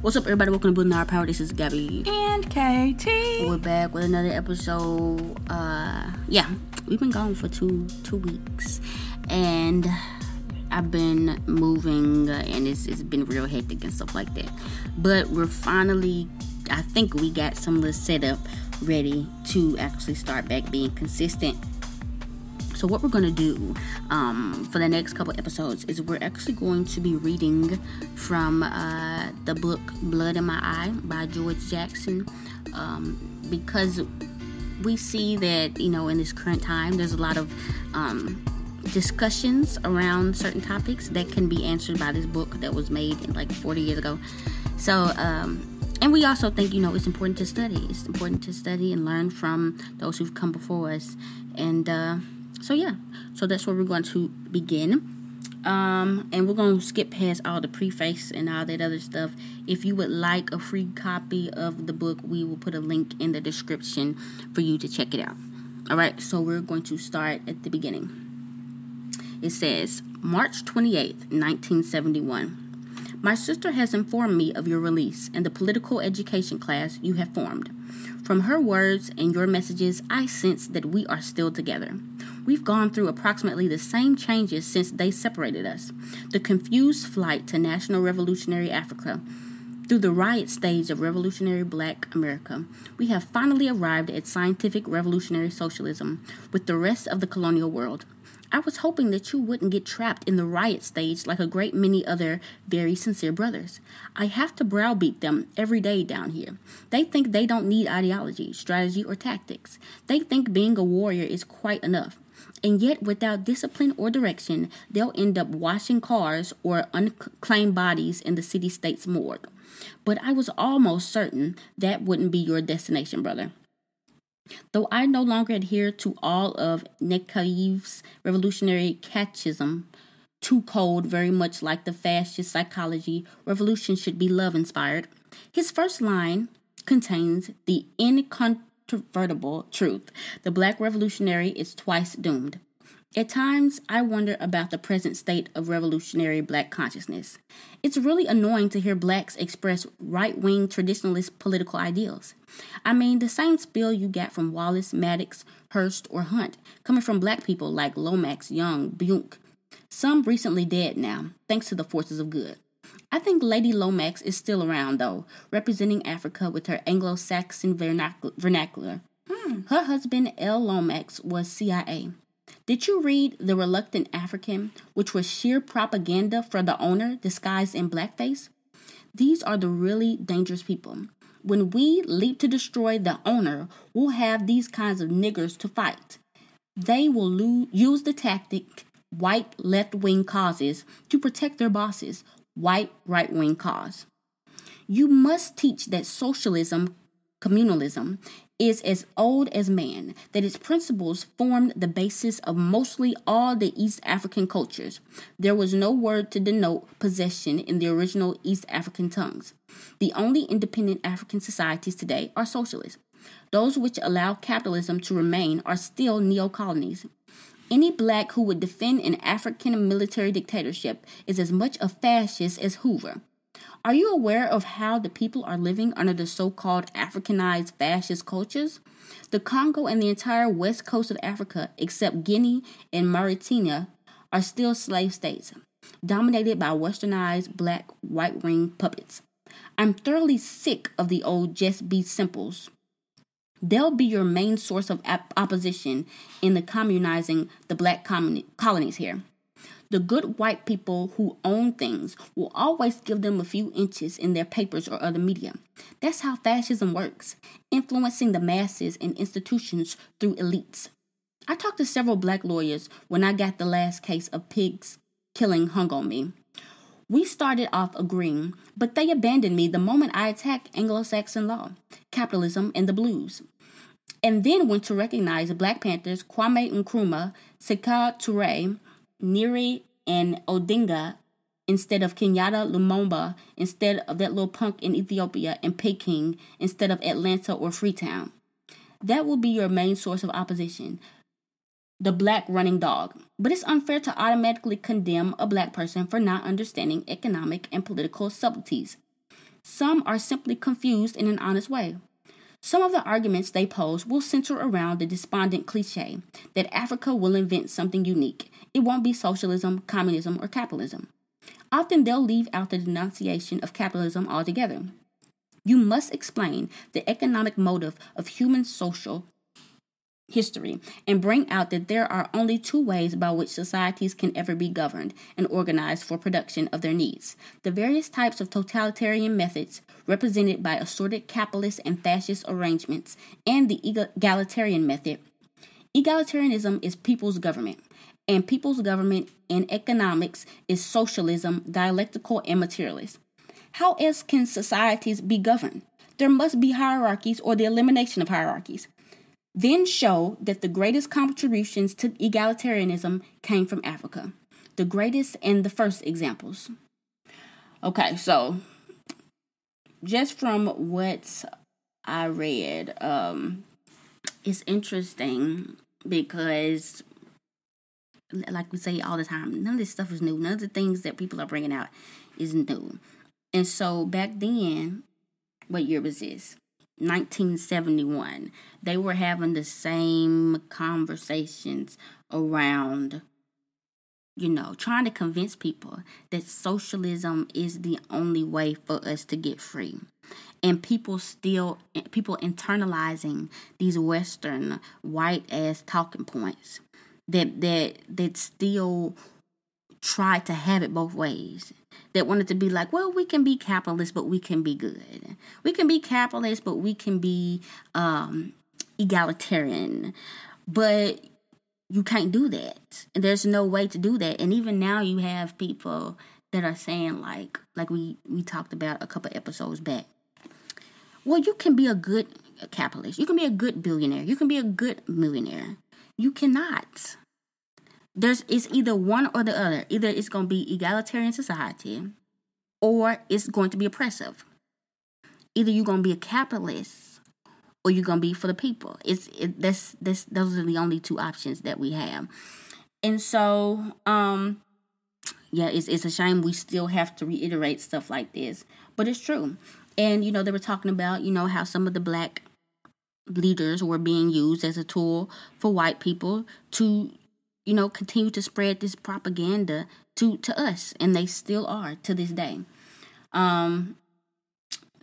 What's up, everybody? Welcome to Building Our Power. This is Gabby. And KT. We're back with another episode. Uh, yeah, we've been gone for two two weeks, and I've been moving, uh, and it's it's been real hectic and stuff like that. But we're finally, I think we got some of the setup ready to actually start back being consistent so what we're gonna do um, for the next couple episodes is we're actually going to be reading from uh, the book Blood in My Eye by George Jackson. Um, because we see that you know in this current time there's a lot of um, discussions around certain topics that can be answered by this book that was made like 40 years ago. So um, and we also think you know it's important to study. It's important to study and learn from those who've come before us. And uh, so yeah. So that's where we're going to begin. Um, and we're going to skip past all the preface and all that other stuff. If you would like a free copy of the book we will put a link in the description for you to check it out. All right so we're going to start at the beginning. It says march 28th 1971 my sister has informed me of your release and the political education class you have formed. From her words and your messages, I sense that we are still together. We've gone through approximately the same changes since they separated us. The confused flight to National Revolutionary Africa, through the riot stage of revolutionary black America, we have finally arrived at scientific revolutionary socialism with the rest of the colonial world. I was hoping that you wouldn't get trapped in the riot stage like a great many other very sincere brothers. I have to browbeat them every day down here. They think they don't need ideology, strategy, or tactics. They think being a warrior is quite enough. And yet, without discipline or direction, they'll end up washing cars or unclaimed bodies in the city state's morgue. But I was almost certain that wouldn't be your destination, brother. Though I no longer adhere to all of Nechayev's revolutionary catechism, too cold, very much like the fascist psychology, revolution should be love inspired, his first line contains the incontrovertible incontrovertible truth. The black revolutionary is twice doomed. At times, I wonder about the present state of revolutionary black consciousness. It's really annoying to hear blacks express right wing traditionalist political ideals. I mean, the same spill you get from Wallace, Maddox, Hearst, or Hunt, coming from black people like Lomax, Young, Bunche. Some recently dead now, thanks to the forces of good. I think Lady Lomax is still around, though, representing Africa with her Anglo Saxon vernacular. Hmm. Her husband, L. Lomax, was CIA. Did you read The Reluctant African, which was sheer propaganda for the owner disguised in blackface? These are the really dangerous people. When we leap to destroy the owner, we'll have these kinds of niggers to fight. They will use the tactic white left wing causes to protect their bosses, white right wing cause. You must teach that socialism, communalism, is as old as man, that its principles formed the basis of mostly all the East African cultures. There was no word to denote possession in the original East African tongues. The only independent African societies today are socialist. Those which allow capitalism to remain are still neo-colonies. Any black who would defend an African military dictatorship is as much a fascist as Hoover. Are you aware of how the people are living under the so called Africanized fascist cultures? The Congo and the entire west coast of Africa, except Guinea and Mauritania, are still slave states, dominated by westernized black white ring puppets. I'm thoroughly sick of the old just be simples They'll be your main source of opposition in the communizing the black colonies here. The good white people who own things will always give them a few inches in their papers or other media. That's how fascism works, influencing the masses and institutions through elites. I talked to several black lawyers when I got the last case of pigs killing hung on me. We started off agreeing, but they abandoned me the moment I attacked Anglo Saxon law, capitalism, and the blues. And then went to recognize Black Panthers, Kwame Nkrumah, Sekou Toure, Neri, and Odinga instead of Kenyatta Lumumba, instead of that little punk in Ethiopia, and Peking instead of Atlanta or Freetown. That will be your main source of opposition the black running dog. But it's unfair to automatically condemn a black person for not understanding economic and political subtleties. Some are simply confused in an honest way. Some of the arguments they pose will center around the despondent cliche that Africa will invent something unique. It won't be socialism, communism, or capitalism. Often they'll leave out the denunciation of capitalism altogether. You must explain the economic motive of human social history and bring out that there are only two ways by which societies can ever be governed and organized for production of their needs. The various types of totalitarian methods represented by assorted capitalist and fascist arrangements and the egalitarian method. Egalitarianism is people's government, and people's government in economics is socialism, dialectical and materialist. How else can societies be governed? There must be hierarchies or the elimination of hierarchies. Then show that the greatest contributions to egalitarianism came from Africa. The greatest and the first examples. Okay, so just from what I read, um, it's interesting because, like we say all the time, none of this stuff is new. None of the things that people are bringing out is new. And so back then, what year was this? 1971. They were having the same conversations around, you know, trying to convince people that socialism is the only way for us to get free. And people still, people internalizing these Western white ass talking points that that that still try to have it both ways that wanted to be like, well, we can be capitalist, but we can be good. We can be capitalist, but we can be um, egalitarian. But you can't do that. And there's no way to do that. And even now, you have people that are saying like, like we we talked about a couple episodes back. Well, you can be a good capitalist. You can be a good billionaire. You can be a good millionaire. You cannot there's it's either one or the other. Either it's going to be egalitarian society or it's going to be oppressive. Either you're going to be a capitalist or you're going to be for the people. It's it, that's that's those are the only two options that we have. And so um yeah, it's it's a shame we still have to reiterate stuff like this, but it's true. And you know, they were talking about, you know, how some of the black leaders were being used as a tool for white people to you know, continue to spread this propaganda to to us, and they still are to this day. Um,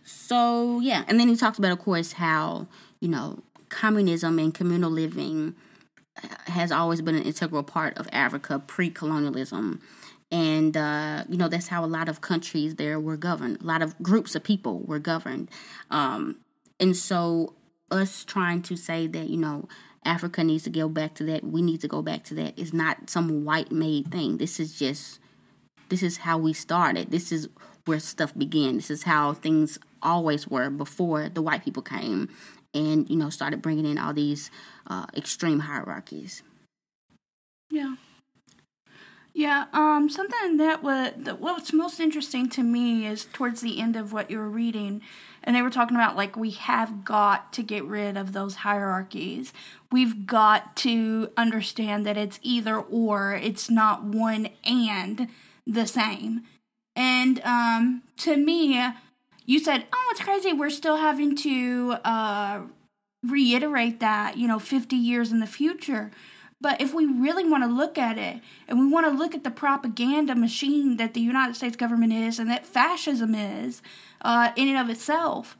so yeah, and then he talks about, of course, how you know communism and communal living has always been an integral part of Africa pre-colonialism. And uh, you know that's how a lot of countries there were governed. A lot of groups of people were governed, um, and so us trying to say that you know Africa needs to go back to that. We need to go back to that. It's not some white made thing. This is just, this is how we started. This is where stuff began. This is how things always were before the white people came and, you know, started bringing in all these uh, extreme hierarchies. Yeah. Yeah, um, something that was what's most interesting to me is towards the end of what you were reading, and they were talking about like we have got to get rid of those hierarchies. We've got to understand that it's either or. It's not one and the same. And um, to me, you said, "Oh, it's crazy. We're still having to uh, reiterate that, you know, 50 years in the future." But if we really want to look at it and we want to look at the propaganda machine that the United States government is and that fascism is uh, in and of itself,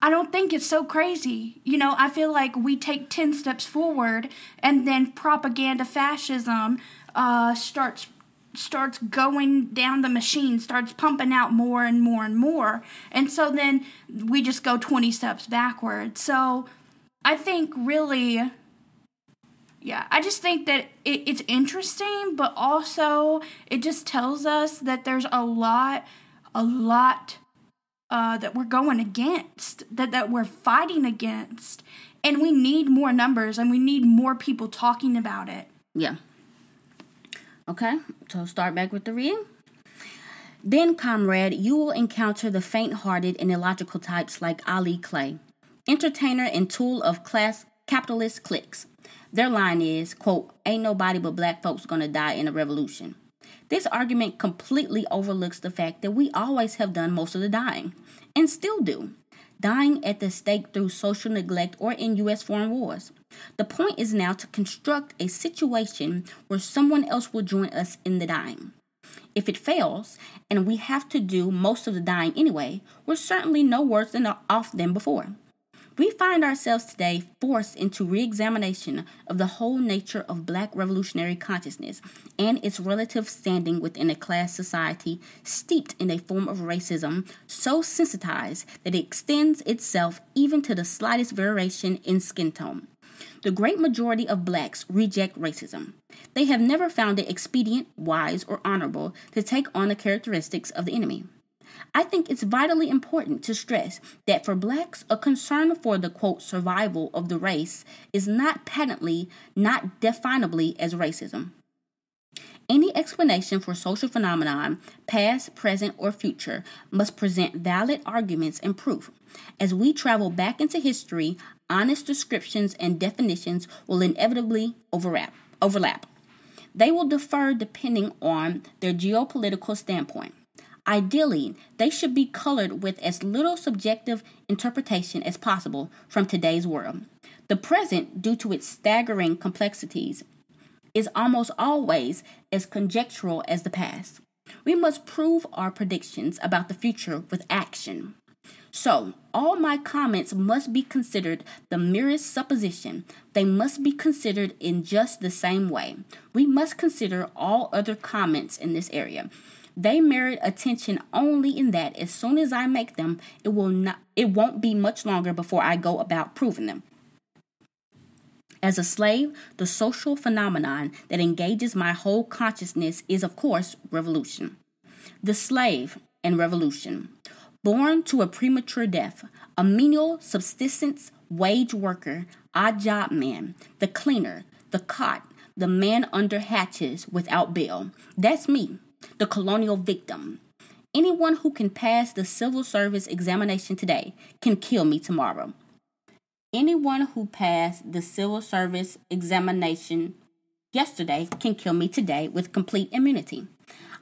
I don't think it's so crazy. You know, I feel like we take 10 steps forward and then propaganda fascism uh, starts starts going down the machine, starts pumping out more and more and more. And so then we just go 20 steps backwards. So I think really yeah, I just think that it, it's interesting, but also it just tells us that there's a lot, a lot uh, that we're going against, that, that we're fighting against. And we need more numbers and we need more people talking about it. Yeah. Okay, so start back with the reading. Then, comrade, you will encounter the faint hearted and illogical types like Ali Clay, entertainer and tool of class capitalist cliques their line is, quote, ain't nobody but black folks gonna die in a revolution. This argument completely overlooks the fact that we always have done most of the dying, and still do, dying at the stake through social neglect or in U.S. foreign wars. The point is now to construct a situation where someone else will join us in the dying. If it fails, and we have to do most of the dying anyway, we're certainly no worse than off than before. We find ourselves today forced into re examination of the whole nature of black revolutionary consciousness and its relative standing within a class society steeped in a form of racism so sensitized that it extends itself even to the slightest variation in skin tone. The great majority of blacks reject racism. They have never found it expedient, wise, or honorable to take on the characteristics of the enemy. I think it's vitally important to stress that for blacks, a concern for the quote survival of the race is not patently, not definably as racism. Any explanation for social phenomenon, past, present, or future, must present valid arguments and proof. As we travel back into history, honest descriptions and definitions will inevitably overlap. overlap. They will differ depending on their geopolitical standpoint. Ideally, they should be colored with as little subjective interpretation as possible from today's world. The present, due to its staggering complexities, is almost always as conjectural as the past. We must prove our predictions about the future with action. So, all my comments must be considered the merest supposition. They must be considered in just the same way. We must consider all other comments in this area. They merit attention only in that as soon as I make them, it will not it won't be much longer before I go about proving them. As a slave, the social phenomenon that engages my whole consciousness is, of course, revolution. The slave and revolution. Born to a premature death, a menial subsistence wage worker, odd job man, the cleaner, the cot, the man under hatches without bail. That's me the colonial victim. Anyone who can pass the civil service examination today can kill me tomorrow. Anyone who passed the civil service examination yesterday can kill me today with complete immunity.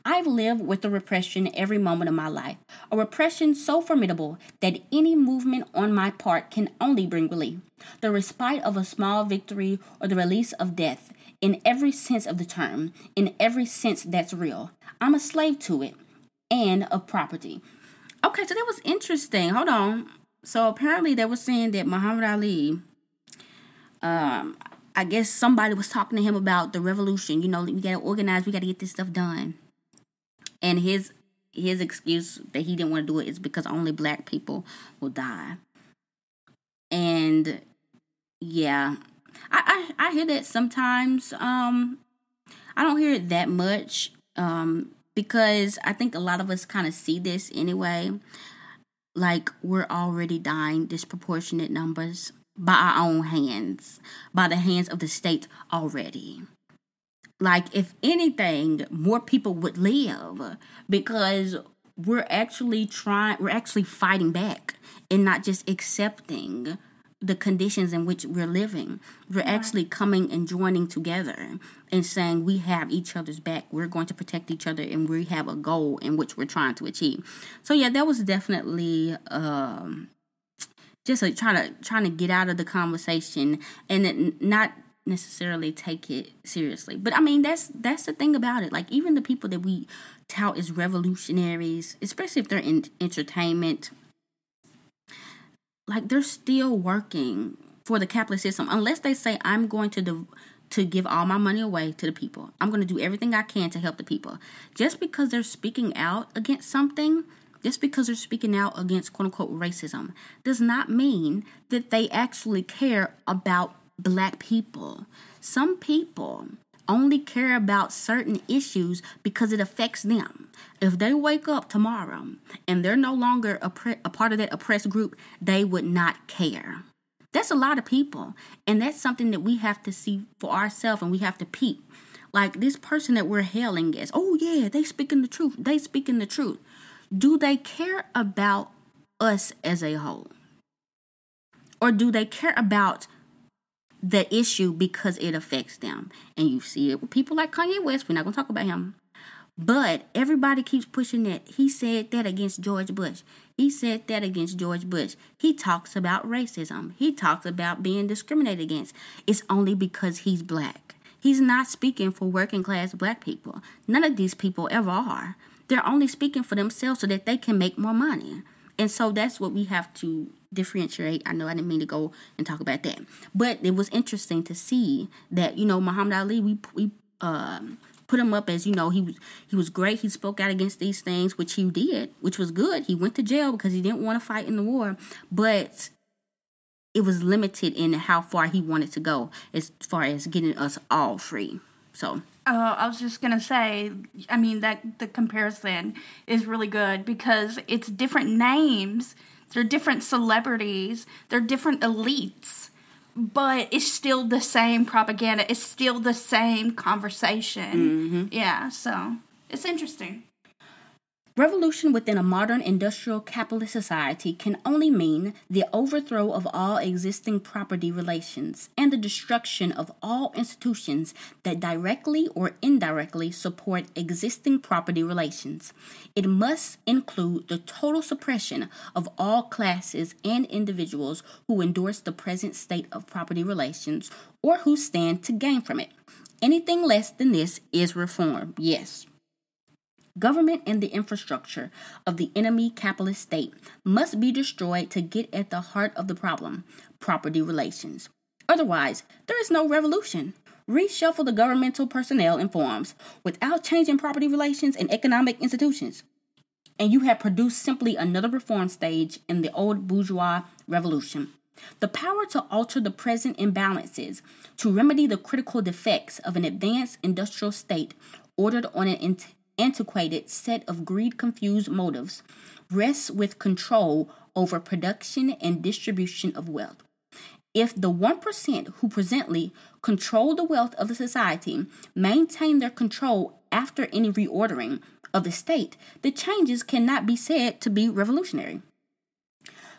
I've lived with the repression every moment of my life, a repression so formidable that any movement on my part can only bring relief. The respite of a small victory or the release of death, in every sense of the term, in every sense that's real. I'm a slave to it and of property. Okay, so that was interesting. Hold on. So apparently they were saying that Muhammad Ali, um, I guess somebody was talking to him about the revolution. You know, we gotta organize, we gotta get this stuff done. And his his excuse that he didn't want to do it is because only black people will die. And yeah, I, I, I hear that sometimes. Um, I don't hear it that much um, because I think a lot of us kind of see this anyway. Like we're already dying disproportionate numbers by our own hands, by the hands of the state already. Like, if anything, more people would live because we're actually trying, we're actually fighting back and not just accepting the conditions in which we're living. We're actually coming and joining together and saying we have each other's back. We're going to protect each other and we have a goal in which we're trying to achieve. So yeah, that was definitely um, just trying to trying to get out of the conversation and not necessarily take it seriously. But I mean that's that's the thing about it. Like even the people that we tout as revolutionaries, especially if they're in entertainment like they're still working for the capitalist system unless they say I'm going to de- to give all my money away to the people. I'm going to do everything I can to help the people. Just because they're speaking out against something, just because they're speaking out against quote unquote racism, does not mean that they actually care about black people. Some people only care about certain issues because it affects them. If they wake up tomorrow and they're no longer a, pre- a part of that oppressed group, they would not care. That's a lot of people. And that's something that we have to see for ourselves and we have to peep. Like this person that we're hailing as, oh yeah, they speaking the truth. They speaking the truth. Do they care about us as a whole? Or do they care about the issue because it affects them. And you see it with people like Kanye West. We're not going to talk about him. But everybody keeps pushing that. He said that against George Bush. He said that against George Bush. He talks about racism. He talks about being discriminated against. It's only because he's black. He's not speaking for working class black people. None of these people ever are. They're only speaking for themselves so that they can make more money. And so that's what we have to differentiate. I know I didn't mean to go and talk about that, but it was interesting to see that you know Muhammad Ali. We we um, put him up as you know he was he was great. He spoke out against these things, which he did, which was good. He went to jail because he didn't want to fight in the war, but it was limited in how far he wanted to go as far as getting us all free. So. Uh, I was just gonna say, I mean that the comparison is really good because it's different names, they're different celebrities, they're different elites, but it's still the same propaganda. It's still the same conversation. Mm-hmm. Yeah, so it's interesting. Revolution within a modern industrial capitalist society can only mean the overthrow of all existing property relations and the destruction of all institutions that directly or indirectly support existing property relations. It must include the total suppression of all classes and individuals who endorse the present state of property relations or who stand to gain from it. Anything less than this is reform, yes. Government and the infrastructure of the enemy capitalist state must be destroyed to get at the heart of the problem property relations. Otherwise, there is no revolution. Reshuffle the governmental personnel and forms without changing property relations and economic institutions. And you have produced simply another reform stage in the old bourgeois revolution. The power to alter the present imbalances, to remedy the critical defects of an advanced industrial state ordered on an antiquated set of greed confused motives rests with control over production and distribution of wealth. If the 1% who presently control the wealth of the society maintain their control after any reordering of the state, the changes cannot be said to be revolutionary.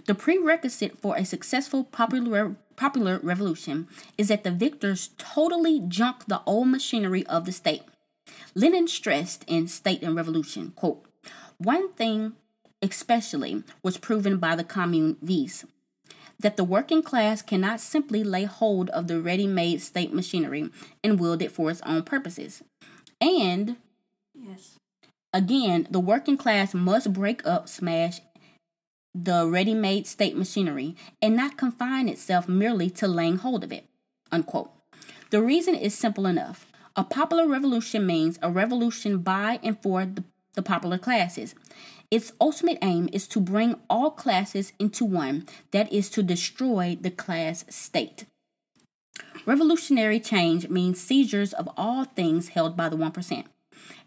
The prerequisite for a successful popular, popular revolution is that the victors totally junk the old machinery of the state. Lenin stressed in State and Revolution, quote, one thing especially was proven by the commune viz that the working class cannot simply lay hold of the ready-made state machinery and wield it for its own purposes. And yes. Again, the working class must break up, smash the ready-made state machinery and not confine itself merely to laying hold of it. Unquote. The reason is simple enough. A popular revolution means a revolution by and for the, the popular classes. Its ultimate aim is to bring all classes into one, that is, to destroy the class state. Revolutionary change means seizures of all things held by the 1%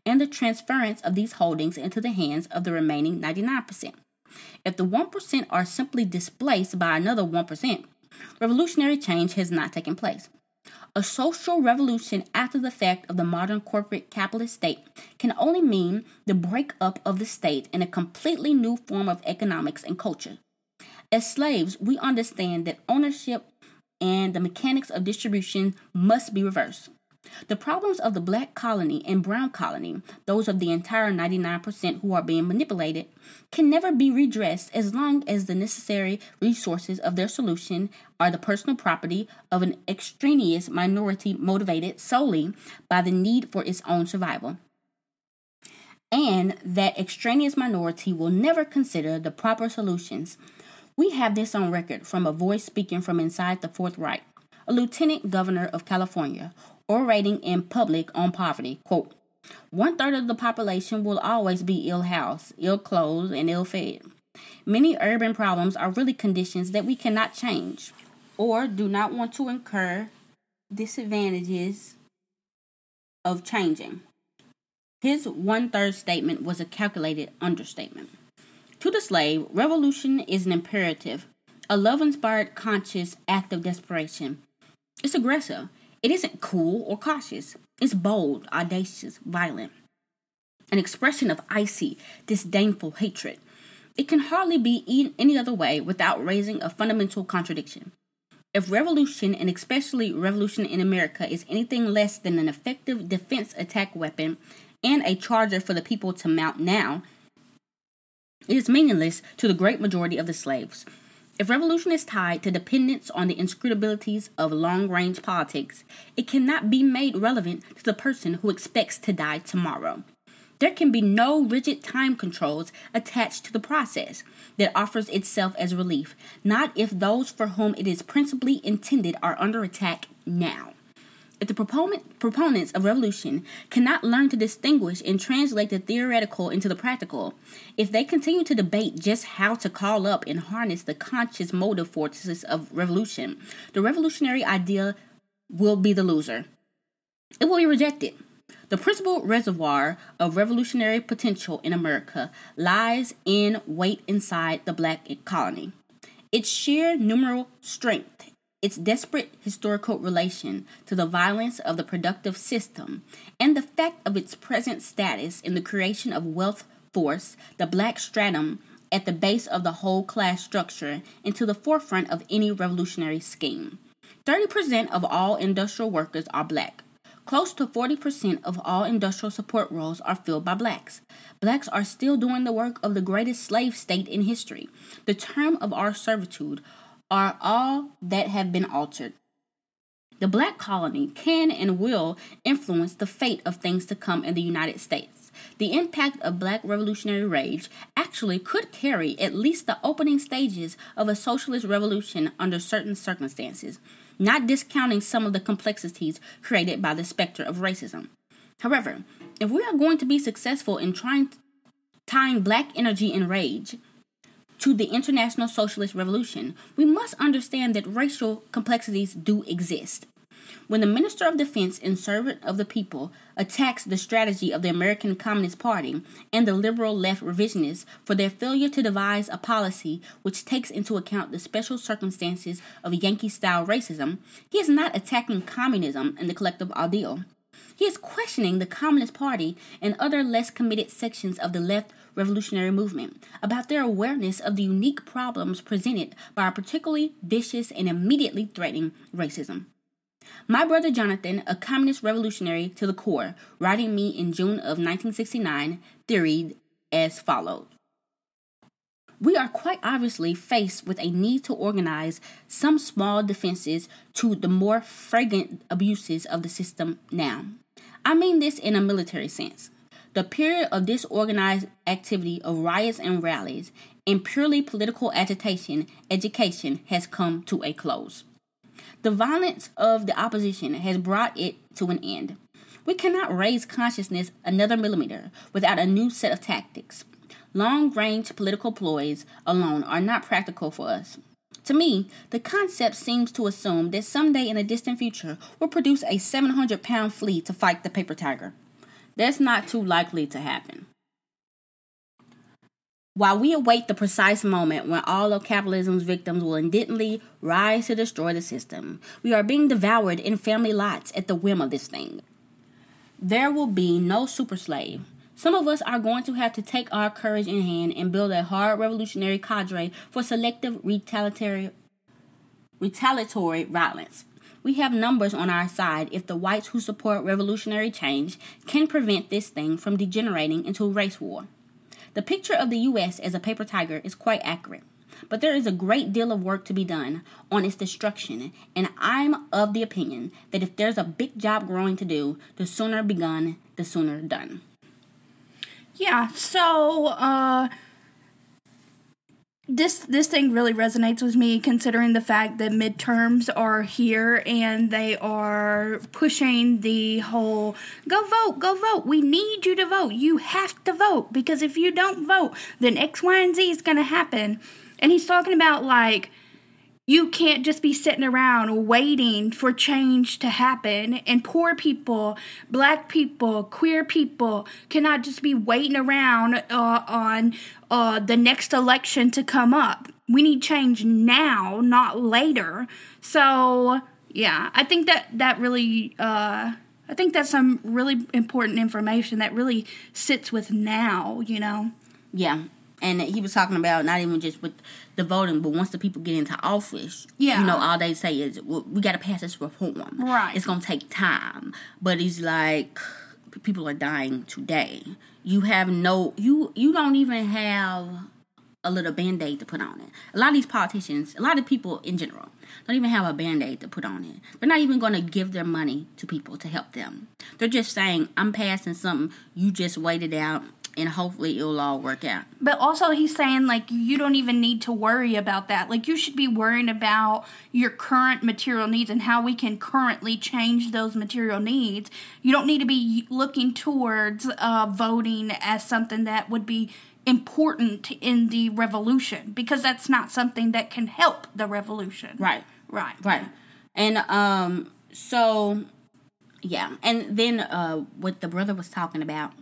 and the transference of these holdings into the hands of the remaining 99%. If the 1% are simply displaced by another 1%, revolutionary change has not taken place. A social revolution after the fact of the modern corporate capitalist state can only mean the breakup of the state in a completely new form of economics and culture. As slaves, we understand that ownership and the mechanics of distribution must be reversed. The problems of the black colony and brown colony, those of the entire 99% who are being manipulated, can never be redressed as long as the necessary resources of their solution are the personal property of an extraneous minority motivated solely by the need for its own survival. And that extraneous minority will never consider the proper solutions. We have this on record from a voice speaking from inside the Fourth Reich, a lieutenant governor of California orating in public on poverty. Quote, one third of the population will always be ill housed, ill clothed, and ill fed. Many urban problems are really conditions that we cannot change or do not want to incur disadvantages of changing. His one third statement was a calculated understatement. To the slave, revolution is an imperative, a love inspired conscious act of desperation. It's aggressive. It isn't cool or cautious. It's bold, audacious, violent. An expression of icy, disdainful hatred. It can hardly be any other way without raising a fundamental contradiction. If revolution, and especially revolution in America, is anything less than an effective defense attack weapon, and a charger for the people to mount now, it is meaningless to the great majority of the slaves. If revolution is tied to dependence on the inscrutabilities of long range politics, it cannot be made relevant to the person who expects to die tomorrow. There can be no rigid time controls attached to the process that offers itself as relief, not if those for whom it is principally intended are under attack now. If the proponent, proponents of revolution cannot learn to distinguish and translate the theoretical into the practical, if they continue to debate just how to call up and harness the conscious motive forces of revolution, the revolutionary idea will be the loser. It will be rejected. The principal reservoir of revolutionary potential in America lies in wait inside the black colony. Its sheer numeral strength, its desperate historical relation to the violence of the productive system, and the fact of its present status in the creation of wealth force the black stratum at the base of the whole class structure into the forefront of any revolutionary scheme. 30% of all industrial workers are black. Close to 40% of all industrial support roles are filled by blacks. Blacks are still doing the work of the greatest slave state in history. The term of our servitude are all that have been altered. The black colony can and will influence the fate of things to come in the United States. The impact of black revolutionary rage actually could carry at least the opening stages of a socialist revolution under certain circumstances not discounting some of the complexities created by the specter of racism. However, if we are going to be successful in trying tying black energy and rage to the international socialist revolution, we must understand that racial complexities do exist. When the Minister of Defense and servant of the people attacks the strategy of the American Communist Party and the liberal left revisionists for their failure to devise a policy which takes into account the special circumstances of Yankee style racism, he is not attacking communism and the collective ideal. He is questioning the Communist Party and other less committed sections of the left revolutionary movement about their awareness of the unique problems presented by a particularly vicious and immediately threatening racism. My brother Jonathan, a communist revolutionary to the core, writing me in June of 1969, theoried as follows. We are quite obviously faced with a need to organize some small defenses to the more flagrant abuses of the system now. I mean this in a military sense. The period of disorganized activity of riots and rallies and purely political agitation education has come to a close. The violence of the opposition has brought it to an end. We cannot raise consciousness another millimeter without a new set of tactics. Long range political ploys alone are not practical for us. To me, the concept seems to assume that someday in the distant future we'll produce a 700 pound flea to fight the paper tiger. That's not too likely to happen. While we await the precise moment when all of capitalism's victims will indignantly rise to destroy the system, we are being devoured in family lots at the whim of this thing. There will be no super slave. Some of us are going to have to take our courage in hand and build a hard revolutionary cadre for selective retaliatory, retaliatory violence. We have numbers on our side if the whites who support revolutionary change can prevent this thing from degenerating into a race war. The picture of the U.S. as a paper tiger is quite accurate, but there is a great deal of work to be done on its destruction, and I'm of the opinion that if there's a big job growing to do, the sooner begun, the sooner done. Yeah, so uh this this thing really resonates with me considering the fact that midterms are here and they are pushing the whole go vote go vote. We need you to vote. You have to vote because if you don't vote then x y and z is going to happen. And he's talking about like you can't just be sitting around waiting for change to happen. And poor people, black people, queer people cannot just be waiting around uh, on uh, the next election to come up. We need change now, not later. So, yeah, I think that that really. Uh, I think that's some really important information that really sits with now, you know? Yeah. And he was talking about not even just with the voting, but once the people get into office, yeah, you know, all they say is well, we got to pass this reform. Right. It's gonna take time, but it's like, people are dying today. You have no you you don't even have a little band-aid to put on it. A lot of these politicians, a lot of people in general, don't even have a band-aid to put on it. They're not even gonna give their money to people to help them. They're just saying, I'm passing something, you just wait it out and hopefully it'll all work out. But also, he's saying, like, you don't even need to worry about that. Like, you should be worrying about your current material needs and how we can currently change those material needs. You don't need to be looking towards uh, voting as something that would be important in the revolution because that's not something that can help the revolution. Right. Right. Right. And um so yeah, and then uh what the brother was talking about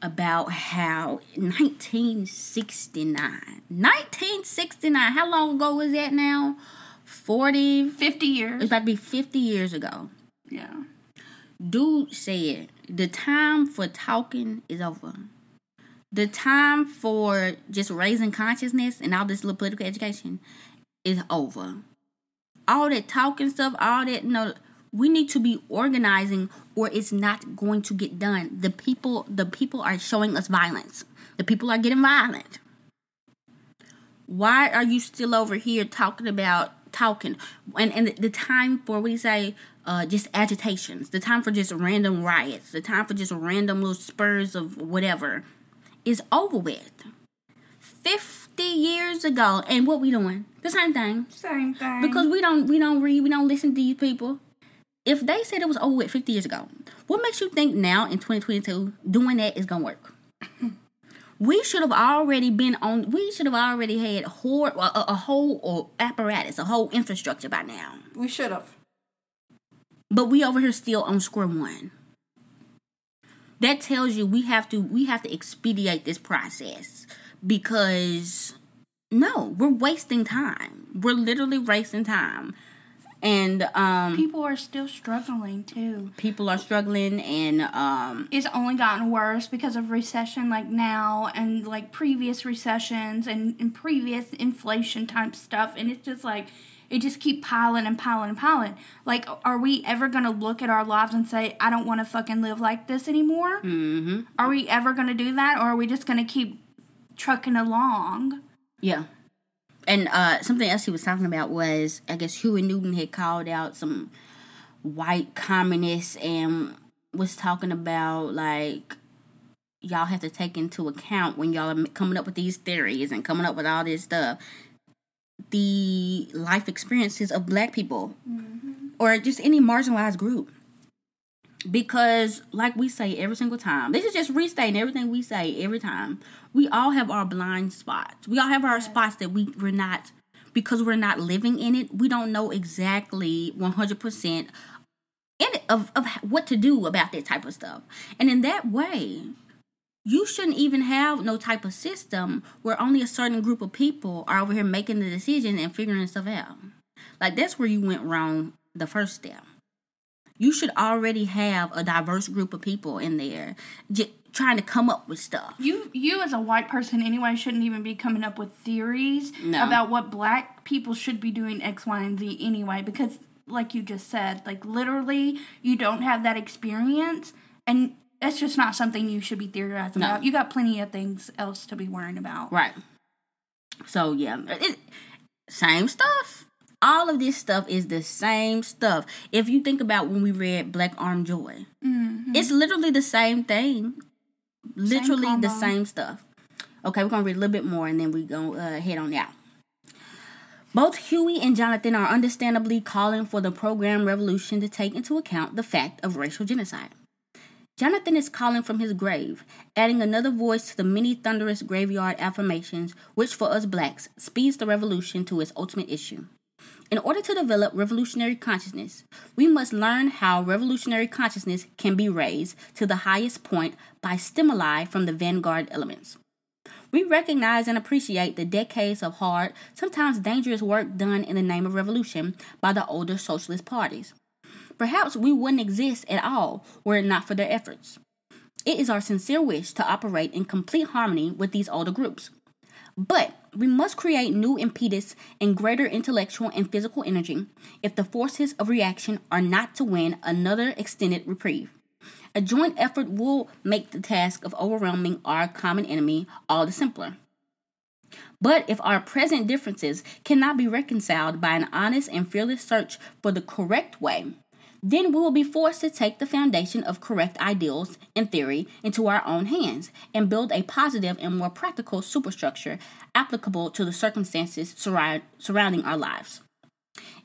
about how 1969 1969 how long ago was that now? 40 50 years. it's about to be 50 years ago. Yeah. Dude said the time for talking is over. The time for just raising consciousness and all this little political education is over. All that talking stuff all that no we need to be organizing or it's not going to get done. The people the people are showing us violence. The people are getting violent. Why are you still over here talking about talking? And and the time for you say uh just agitations. The time for just random riots. The time for just random little spurs of whatever is over with. 50 years ago and what we doing? The same thing. Same thing. Because we don't we don't read we don't listen to these people if they said it was over with 50 years ago, what makes you think now in 2022 doing that is gonna work? we should have already been on. We should have already had whole, a, a whole apparatus, a whole infrastructure by now. We should have. But we over here still on square one. That tells you we have to we have to expedite this process because no, we're wasting time. We're literally wasting time and um people are still struggling too. people are struggling and um it's only gotten worse because of recession like now and like previous recessions and, and previous inflation type stuff. And it's just like it just keep piling and piling and piling. Like are we ever gonna look at our lives and say i don't want to fucking live like this anymore mm-hmm. are we ever gonna do that or are we just gonna keep trucking along? Yeah and uh, something else he was talking about was I guess Huey Newton had called out some white communists and was talking about like y'all have to take into account when y'all are coming up with these theories and coming up with all this stuff the life experiences of black people mm-hmm. or just any marginalized group because like we say every single time this is just restating everything we say every time. We all have our blind spots. We all have our spots that we we're not because we're not living in it we don't know exactly 100% in it, of, of what to do about that type of stuff. And in that way you shouldn't even have no type of system where only a certain group of people are over here making the decision and figuring stuff out. Like that's where you went wrong the first step you should already have a diverse group of people in there j- trying to come up with stuff. You you as a white person anyway shouldn't even be coming up with theories no. about what black people should be doing X, Y, and Z anyway because like you just said, like literally you don't have that experience and that's just not something you should be theorizing no. about. You got plenty of things else to be worrying about. Right. So yeah, it, same stuff all of this stuff is the same stuff. If you think about when we read Black Arm Joy, mm-hmm. it's literally the same thing. Literally same the same stuff. Okay, we're gonna read a little bit more and then we're gonna uh, head on out. Both Huey and Jonathan are understandably calling for the program revolution to take into account the fact of racial genocide. Jonathan is calling from his grave, adding another voice to the many thunderous graveyard affirmations, which for us blacks speeds the revolution to its ultimate issue. In order to develop revolutionary consciousness, we must learn how revolutionary consciousness can be raised to the highest point by stimuli from the vanguard elements. We recognize and appreciate the decades of hard, sometimes dangerous work done in the name of revolution by the older socialist parties. Perhaps we wouldn't exist at all were it not for their efforts. It is our sincere wish to operate in complete harmony with these older groups. But we must create new impetus and greater intellectual and physical energy if the forces of reaction are not to win another extended reprieve. A joint effort will make the task of overwhelming our common enemy all the simpler. But if our present differences cannot be reconciled by an honest and fearless search for the correct way, then we will be forced to take the foundation of correct ideals and theory into our own hands and build a positive and more practical superstructure applicable to the circumstances surround, surrounding our lives.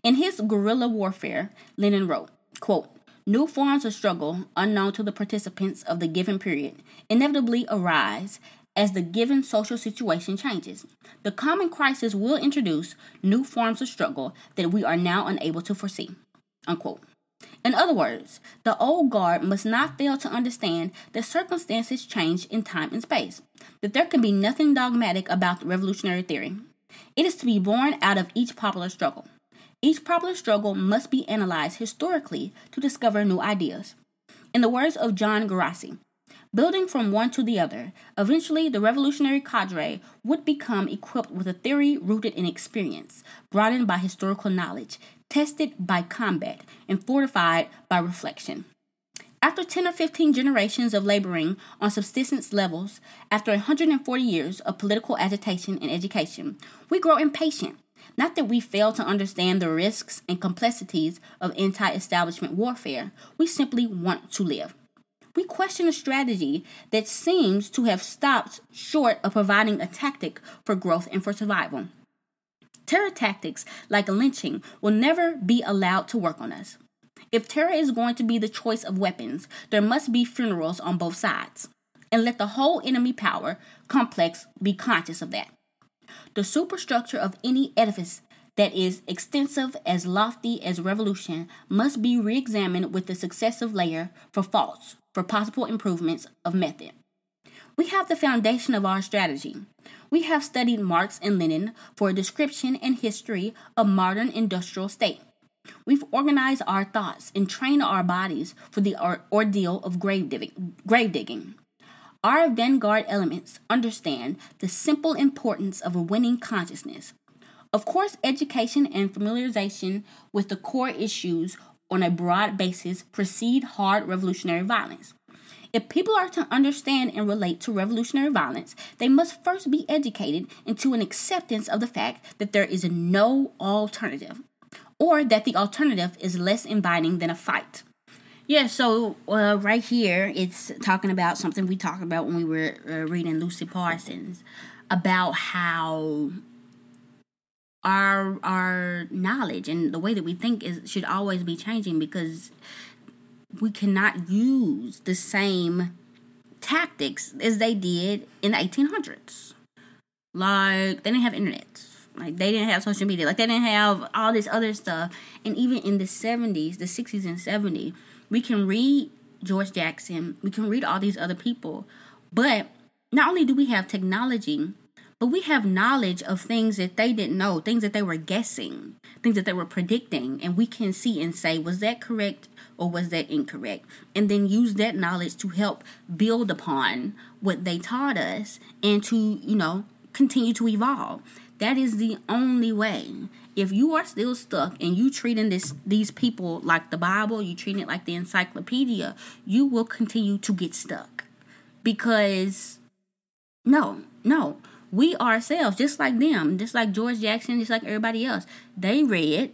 In his Guerrilla Warfare, Lenin wrote, quote, New forms of struggle, unknown to the participants of the given period, inevitably arise as the given social situation changes. The common crisis will introduce new forms of struggle that we are now unable to foresee. Unquote. In other words, the old guard must not fail to understand that circumstances change in time and space, that there can be nothing dogmatic about the revolutionary theory. It is to be born out of each popular struggle. Each popular struggle must be analyzed historically to discover new ideas. In the words of John Gerassi, building from one to the other, eventually the revolutionary cadre would become equipped with a theory rooted in experience, broadened by historical knowledge, tested by combat, and fortified by reflection. After 10 or 15 generations of laboring on subsistence levels, after 140 years of political agitation and education, we grow impatient. Not that we fail to understand the risks and complexities of anti establishment warfare, we simply want to live. We question a strategy that seems to have stopped short of providing a tactic for growth and for survival. Terror tactics like lynching will never be allowed to work on us. If terror is going to be the choice of weapons, there must be funerals on both sides. And let the whole enemy power complex be conscious of that. The superstructure of any edifice that is extensive as lofty as revolution must be re examined with the successive layer for faults, for possible improvements of method. We have the foundation of our strategy. We have studied Marx and Lenin for a description and history of modern industrial state. We've organized our thoughts and trained our bodies for the ordeal of grave digging. Grave digging. Our vanguard elements understand the simple importance of a winning consciousness. Of course, education and familiarization with the core issues on a broad basis precede hard revolutionary violence. If people are to understand and relate to revolutionary violence, they must first be educated into an acceptance of the fact that there is no alternative, or that the alternative is less inviting than a fight. Yeah, so uh, right here, it's talking about something we talked about when we were uh, reading Lucy Parsons about how our our knowledge and the way that we think is should always be changing because we cannot use the same tactics as they did in the 1800s. Like, they didn't have internet. Like, they didn't have social media. Like, they didn't have all this other stuff. And even in the 70s, the 60s and 70s, we can read George Jackson, we can read all these other people. But not only do we have technology, but we have knowledge of things that they didn't know, things that they were guessing, things that they were predicting, and we can see and say, was that correct or was that incorrect? And then use that knowledge to help build upon what they taught us and to, you know, continue to evolve. That is the only way. If you are still stuck and you treating this these people like the Bible, you treating it like the encyclopedia, you will continue to get stuck. Because no, no. We ourselves, just like them, just like George Jackson, just like everybody else, they read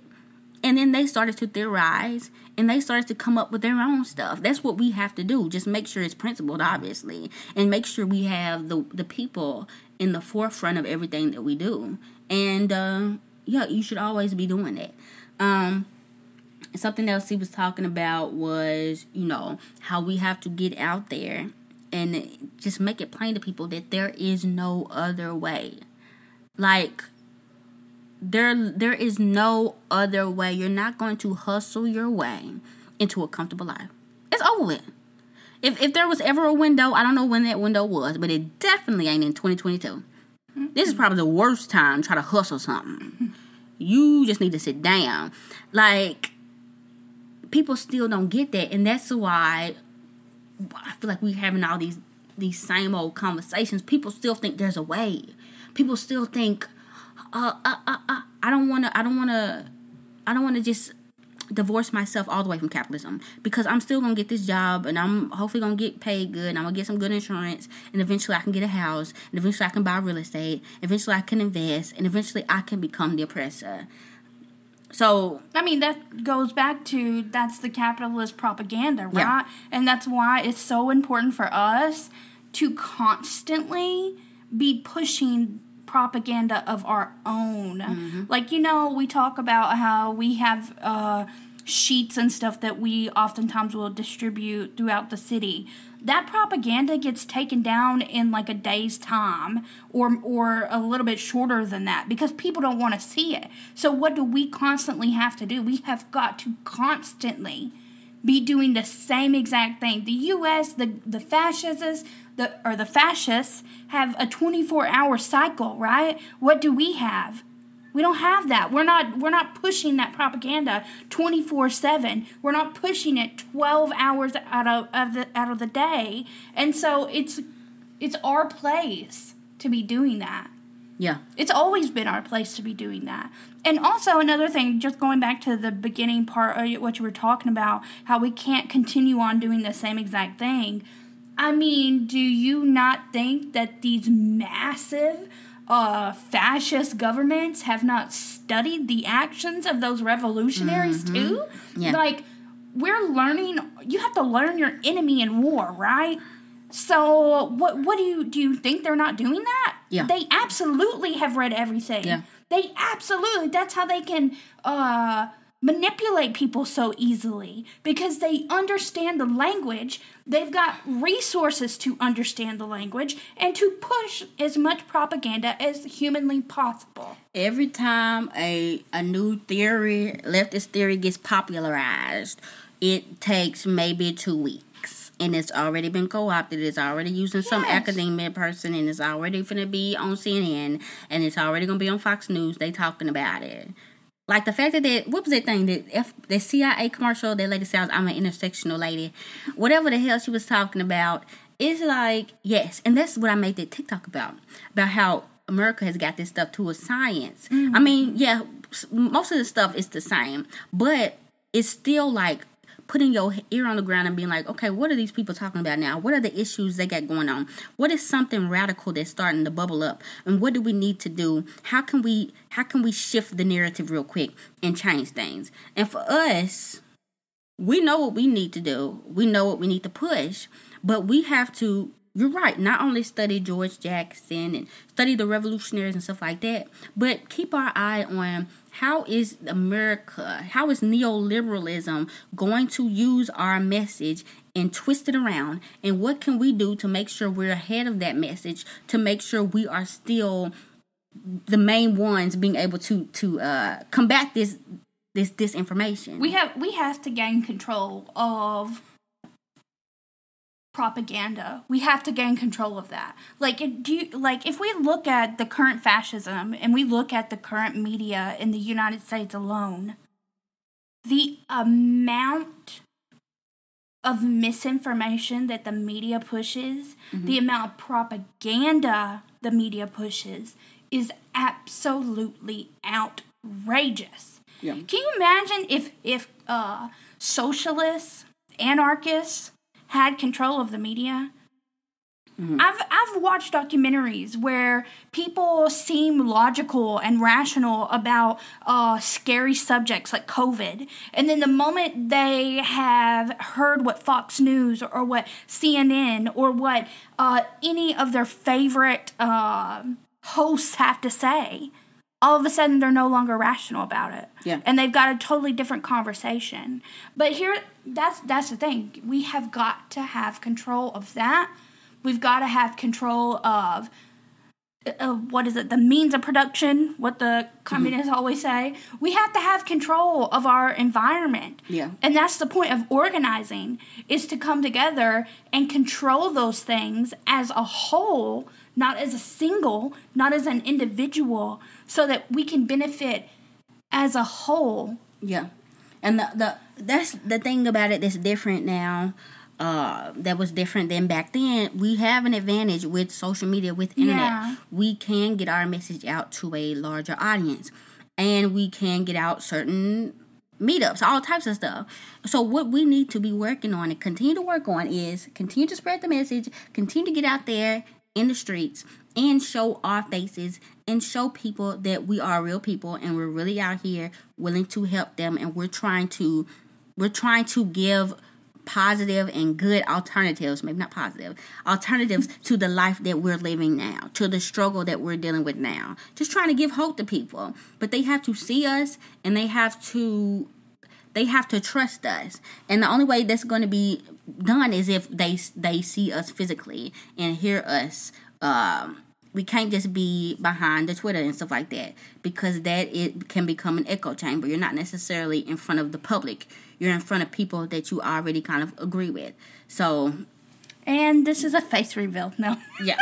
and then they started to theorize and they started to come up with their own stuff. That's what we have to do. Just make sure it's principled, obviously, and make sure we have the the people in the forefront of everything that we do. And uh, yeah, you should always be doing that. Um, something else he was talking about was, you know, how we have to get out there and just make it plain to people that there is no other way. Like there there is no other way. You're not going to hustle your way into a comfortable life. It's over with. If if there was ever a window, I don't know when that window was, but it definitely ain't in 2022. This is probably the worst time to try to hustle something. You just need to sit down. Like people still don't get that, and that's why I feel like we're having all these these same old conversations. People still think there's a way. People still think uh, uh, uh, uh, I don't want to, I don't want to, I don't want to just divorce myself all the way from capitalism because I'm still gonna get this job and I'm hopefully gonna get paid good and I'm gonna get some good insurance and eventually I can get a house and eventually I can buy real estate. Eventually I can invest and eventually I can become the oppressor. So I mean that goes back to that's the capitalist propaganda, right? Yeah. And that's why it's so important for us to constantly be pushing propaganda of our own. Mm-hmm. Like you know, we talk about how we have uh sheets and stuff that we oftentimes will distribute throughout the city. That propaganda gets taken down in like a day's time or or a little bit shorter than that because people don't want to see it. So what do we constantly have to do? We have got to constantly be doing the same exact thing. The US, the the fascists, the or the fascists have a 24-hour cycle, right? What do we have? We don't have that. We're not we're not pushing that propaganda 24/7. We're not pushing it 12 hours out of, of the out of the day. And so it's it's our place to be doing that. yeah. It's always been our place to be doing that. And also another thing, just going back to the beginning part of what you were talking about, how we can't continue on doing the same exact thing. I mean, do you not think that these massive uh, fascist governments have not studied the actions of those revolutionaries too? Yeah. Like, we're learning. You have to learn your enemy in war, right? So, what what do you do? You think they're not doing that? Yeah. They absolutely have read everything. Yeah. They absolutely. That's how they can uh, manipulate people so easily because they understand the language. They've got resources to understand the language and to push as much propaganda as humanly possible. Every time a a new theory, leftist theory gets popularized, it takes maybe two weeks. And it's already been co-opted. It's already using some Yes. academic person, and it's already gonna be on CNN, and it's already gonna be on Fox News. They talking about it. Like the fact that they, what was that thing that F, the CIA commercial that lady says I'm an intersectional lady, whatever the hell she was talking about. It's like yes, and that's what I made that TikTok about about how America has got this stuff to a science. I mm. mean, yeah, most of the stuff is the same, but it's still like putting your ear on the ground and being like, okay, what are these people talking about now? What are the issues they got going on? What is something radical that's starting to bubble up? And what do we need to do? How can we how can we shift the narrative real quick and change things? And for us, we know what we need to do. We know what we need to push, but we have to you're right, not only study George Jackson and study the revolutionaries and stuff like that, but keep our eye on how is America, how is neoliberalism going to use our message and twist it around? And what can we do to make sure we're ahead of that message, to make sure we are still the main ones being able to to uh, combat this this disinformation? We have we have to gain control of propaganda. We have to gain control of that. Like do you, like if we look at the current fascism and we look at the current media in the United States alone, the amount of misinformation that the media pushes, the amount of propaganda the media pushes is absolutely outrageous. Yeah. Can you imagine if if uh, socialists, anarchists had control of the media? I've I've watched documentaries where people seem logical and rational about uh, scary subjects like COVID, and then the moment they have heard what Fox News or, or what CNN or what uh, any of their favorite uh, hosts have to say, all of a sudden they're no longer rational about it. Yeah. And they've got a totally different conversation. But here that's that's the thing. We have got to have control of that. We've got to have control of uh, what is it? The means of production, what the communists always say. We have to have control of our environment. Yeah. And that's the point of organizing is to come together and control those things as a whole, not as a single, not as an individual, so that we can benefit as a whole. Yeah, and the the that's the thing about it that's different now. Uh, that was different than back then. We have an advantage with social media, with internet. Yeah. We can get our message out to a larger audience, and we can get out certain meetups, all types of stuff. So what we need to be working on and continue to work on is continue to spread the message, continue to get out there in the streets and show our faces and show people that we are real people and we're really out here willing to help them and we're trying to we're trying to give positive and good alternatives, maybe not positive, alternatives to the life that we're living now, to the struggle that we're dealing with now. Just trying to give hope to people. But they have to see us and they have to they have to trust us. And the only way that's going to be done is if they they see us physically and hear us um we can't just be behind the Twitter and stuff like that because that it can become an echo chamber. You're not necessarily in front of the public. You're in front of people that you already kind of agree with. So, and this is a face reveal. No, yeah,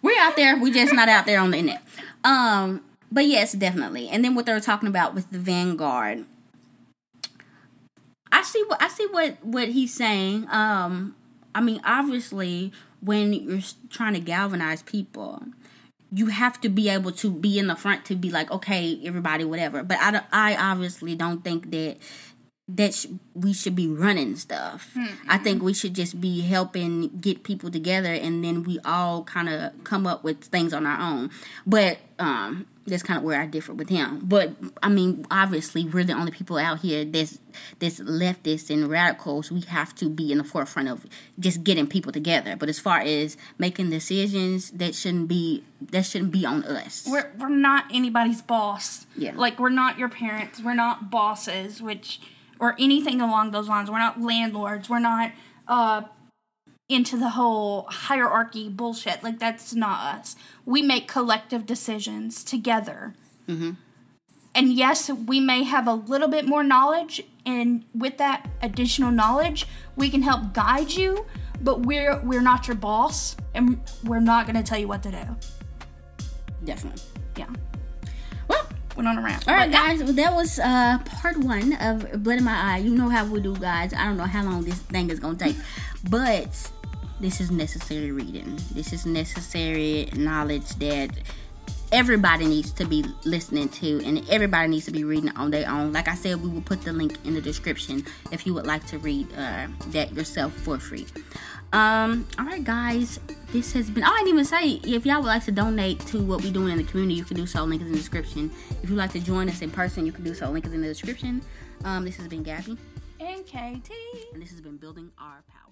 we're out there. We just not out there on the internet. Um, but yes, definitely. And then what they were talking about with the Vanguard, I see what I see what what he's saying. Um, I mean, obviously, when you're trying to galvanize people, you have to be able to be in the front to be like, okay, everybody, whatever. But I, I obviously don't think that that sh- we should be running stuff. Mm-hmm. I think we should just be helping get people together, and then we all kind of come up with things on our own. But um, that's kind of where I differ with him. But I mean, obviously, we're the only people out here that's that's leftists and radicals. We have to be in the forefront of just getting people together. But as far as making decisions, that shouldn't be that shouldn't be on us. We're we're not anybody's boss. Yeah, like we're not your parents. We're not bosses, which or anything along those lines. We're not landlords. We're not uh into the whole hierarchy bullshit. Like that's not us. We make collective decisions together. Mm-hmm. And yes, we may have a little bit more knowledge, and with that additional knowledge, we can help guide you. But we're we're not your boss, and we're not going to tell you what to do. Definitely. Yeah. Went on a rant. All right, guys. Well, that was uh, part one of Blood in My Eye. You know how we do, guys. I don't know how long this thing is gonna take, but this is necessary reading. This is necessary knowledge that everybody needs to be listening to and everybody needs to be reading on their own. Like I said, we will put the link in the description if you would like to read uh, that yourself for free. Um, all right, guys, this has been. Oh, I didn't even say if y'all would like to donate to what we're doing in the community, you can do so. Link is in the description. If you'd like to join us in person, you can do so. Link is in the description. Um, this has been Gabby and KT, and this has been building our power.